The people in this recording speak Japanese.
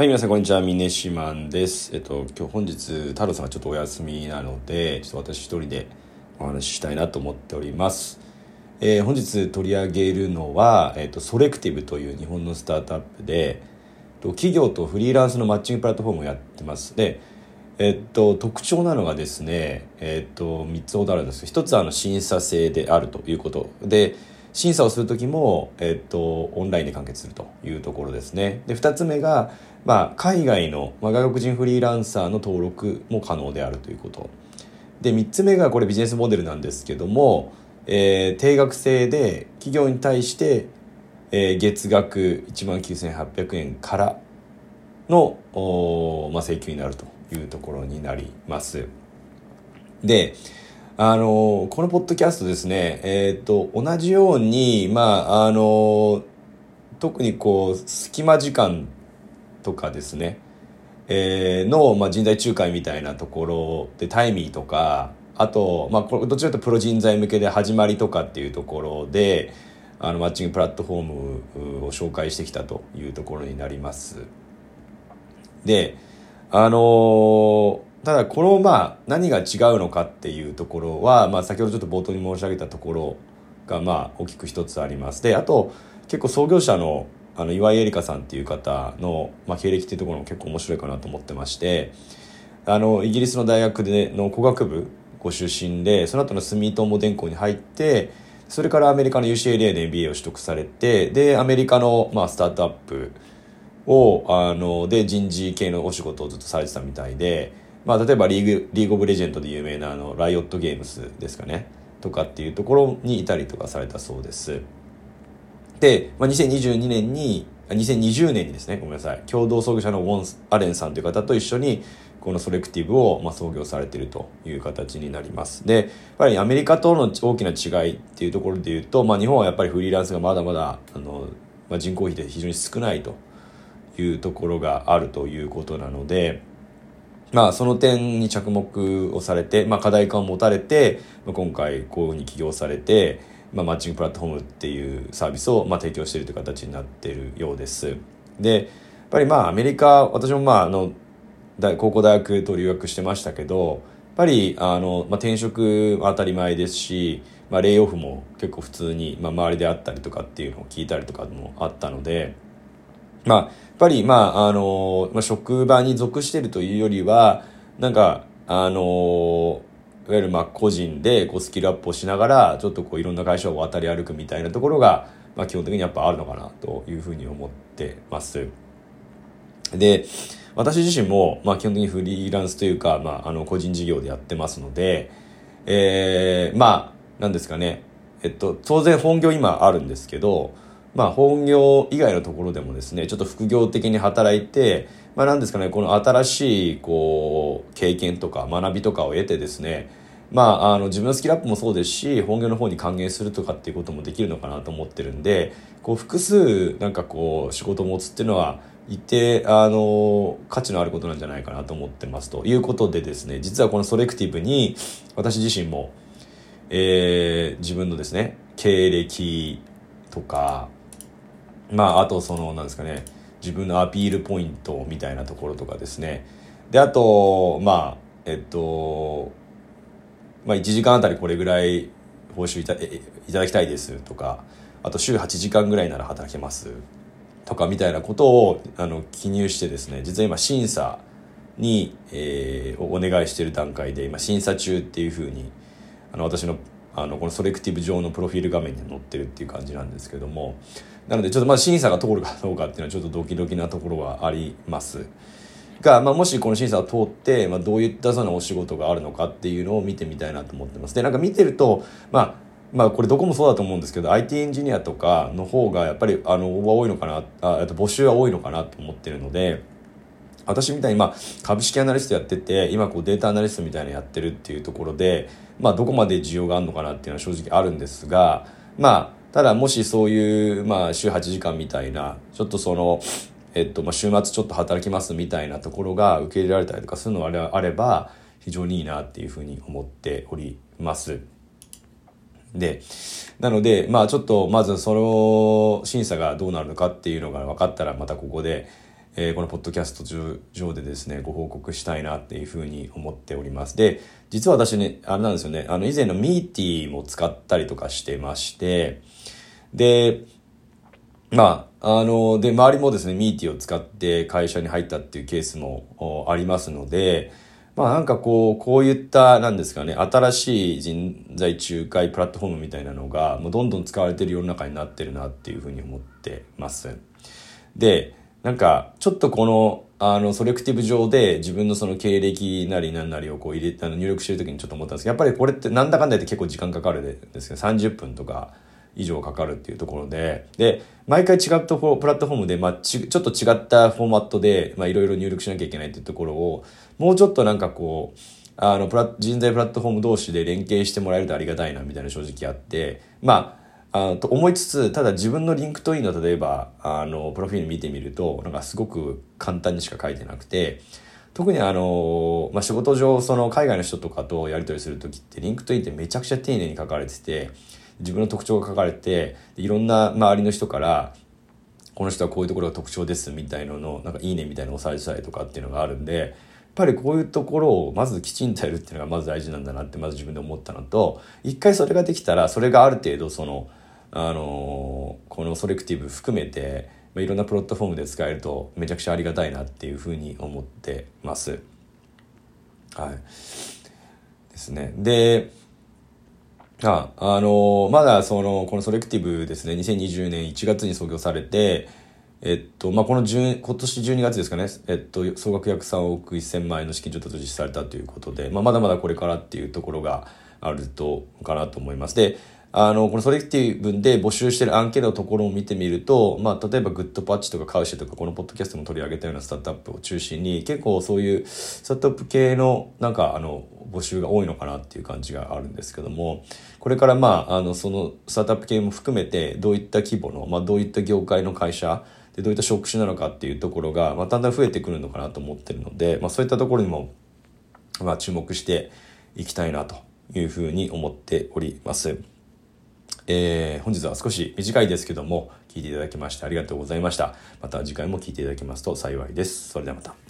はい、皆さん、こんにちは。ミネシマンです。えっと、今日本日、太郎さんがちょっとお休みなので、ちょっと私一人でお話ししたいなと思っております。えー、本日取り上げるのは、えっと、ソレクティブという日本のスタートアップで、企業とフリーランスのマッチングプラットフォームをやってます。で、えっと、特徴なのがですね、えっと、3つほどあるんですけど、1つはあの審査制であるということで、審査をする時も、えっと、オンラインで完結するというところですね。で、2つ目が、まあ、海外の、まあ、外国人フリーランサーの登録も可能であるということ。で、3つ目がこれビジネスモデルなんですけども、えー、定額制で企業に対して、えー、月額1万9800円からの、おまあ、請求になるというところになります。で、あのこのポッドキャストですね、えっ、ー、と、同じように、まあ、あの特にこう、隙間時間とかですね、えー、の、まあ、人材仲介みたいなところで、タイミーとか、あと、まあ、これどちらかというとプロ人材向けで始まりとかっていうところで、あの、マッチングプラットフォームを紹介してきたというところになります。で、あのーただこのまあ何が違うのかっていうところは、まあ、先ほどちょっと冒頭に申し上げたところがまあ大きく一つありますであと結構創業者のあの岩井絵里香さんっていう方の、まあ、経歴っていうところも結構面白いかなと思ってましてあのイギリスの大学での工学部ご出身でその後の住友電工に入ってそれからアメリカの UCLA で MBA を取得されてでアメリカの、まあ、スタートアップをあので人事系のお仕事をずっとされてたみたいでまあ、例えばリーグ、リーグオブレジェンドで有名なあの、ライオットゲームスですかね。とかっていうところにいたりとかされたそうです。で、まあ、2022年に、2020年にですね、ごめんなさい、共同創業者のウォン・アレンさんという方と一緒に、このソレクティブをまあ創業されているという形になります。で、やっぱりアメリカとの大きな違いっていうところで言うと、まあ日本はやっぱりフリーランスがまだまだ、あの、まあ、人口比で非常に少ないというところがあるということなので、まあ、その点に着目をされて、まあ、課題感を持たれて、まあ、今回こういうふうに起業されて、まあ、マッチングプラットフォームっていうサービスを、まあ、提供しているという形になっているようです。で、やっぱりまあ、アメリカ、私もまあ、あの、高校大学と留学してましたけど、やっぱり、あの、まあ、転職は当たり前ですし、まあ、レイオフも結構普通に、まあ、周りであったりとかっていうのを聞いたりとかもあったので、まあ、やっぱり、まあ、あの、まあ、職場に属してるというよりは、なんか、あの、いわゆるまあ個人でこうスキルアップをしながら、ちょっとこういろんな会社を渡り歩くみたいなところが、まあ基本的にやっぱあるのかなというふうに思ってます。で、私自身も、まあ基本的にフリーランスというか、まああの個人事業でやってますので、えー、まあ、なんですかね、えっと、当然本業今あるんですけど、まあ、本業以外のところでもですね、ちょっと副業的に働いて、まあ、なんですかね、この新しい、こう、経験とか学びとかを得てですね、まあ、あの、自分のスキルアップもそうですし、本業の方に還元するとかっていうこともできるのかなと思ってるんで、こう、複数、なんかこう、仕事を持つっていうのは、一定、あの、価値のあることなんじゃないかなと思ってます。ということでですね、実はこのソレクティブに、私自身も、えー、自分のですね、経歴とか、まあ、あとその、なんですかね、自分のアピールポイントみたいなところとかですね。で、あと、まあ、えっと、まあ、1時間あたりこれぐらい報酬いたいただきたいですとか、あと週8時間ぐらいなら働けますとかみたいなことをあの記入してですね、実は今審査に、えー、お願いしている段階で、今審査中っていうふうに、あの私のあのこのソレクティブ上のプロフィール画面に載ってるっていう感じなんですけども。なのでちょっとまあ審査が通るかどうかっていうのはちょっとドキドキなところはあります。が、まあ、もしこの審査を通って、まあ、どういったそのお仕事があるのかっていうのを見てみたいなと思ってます。でなんか見てるとまあまあこれどこもそうだと思うんですけど IT エンジニアとかの方がやっぱりあの応募は多いのかなあと募集は多いのかなと思ってるので私みたいにまあ株式アナリストやってて今こうデータアナリストみたいなのやってるっていうところでまあどこまで需要があるのかなっていうのは正直あるんですがまあただもしそういうまあ週8時間みたいなちょっとそのえっとまあ週末ちょっと働きますみたいなところが受け入れられたりとかするのがあれば非常にいいなっていうふうに思っております。で、なので、まあちょっとまずその審査がどうなるのかっていうのが分かったらまたここでえー、このポッドキャスト上でですね、ご報告したいなっていうふうに思っております。で、実は私ね、あれなんですよね、あの、以前のミーティーも使ったりとかしてまして、で、まあ、あの、で、周りもですね、ミーティーを使って会社に入ったっていうケースもありますので、まあなんかこう、こういった、なんですかね、新しい人材仲介プラットフォームみたいなのが、もうどんどん使われてる世の中になってるなっていうふうに思ってます。で、なんか、ちょっとこの、あの、ソレクティブ上で自分のその経歴なりなんなりをこう入れ、あの入力してる時にちょっと思ったんですけど、やっぱりこれってなんだかんだ言って結構時間かかるんですけど、30分とか以上かかるっていうところで、で、毎回違ったプラットフォームで、まあち、ちょっと違ったフォーマットで、まあ、いろいろ入力しなきゃいけないっていうところを、もうちょっとなんかこう、あの、プラ人材プラットフォーム同士で連携してもらえるとありがたいな、みたいな正直あって、まあ、あと思いつつただ自分の LinkedIn の例えばあのプロフィール見てみるとなんかすごく簡単にしか書いてなくて特にあの、まあ、仕事上その海外の人とかとやり取りする時って LinkedIn ってめちゃくちゃ丁寧に書かれてて自分の特徴が書かれていろんな周りの人からこの人はこういうところが特徴ですみたいなののなんかいいねみたいなのを押されてたりとかっていうのがあるんでやっぱりこういうところをまずきちんとやるっていうのがまず大事なんだなってまず自分で思ったのと一回それができたらそれがある程度そのあのこのソレクティブ含めて、まあ、いろんなプロットフォームで使えるとめちゃくちゃありがたいなっていうふうに思ってます。はい。ですね。で、あ、あのまだその、このソレクティブですね、2020年1月に創業されて、えっと、まあ、この10今年12月ですかね、えっと、総額約3億1000万円の資金調達を実施されたということで、まあ、まだまだこれからっていうところがあると、かなと思います。で、あの、このソレクティブで募集してる案件のところを見てみると、まあ、例えばグッドパッチとかカウシェとか、このポッドキャストも取り上げたようなスタートアップを中心に、結構そういうスタートアップ系の、なんか、あの、募集が多いのかなっていう感じがあるんですけども、これからまあ、あの、そのスタートアップ系も含めて、どういった規模の、まあ、どういった業界の会社、でどういった職種なのかっていうところが、まあ、だんだん増えてくるのかなと思ってるので、まあ、そういったところにも、まあ、注目していきたいなというふうに思っております。えー、本日は少し短いですけども、聞いていただきましてありがとうございました。また次回も聞いていただけますと幸いです。それではまた。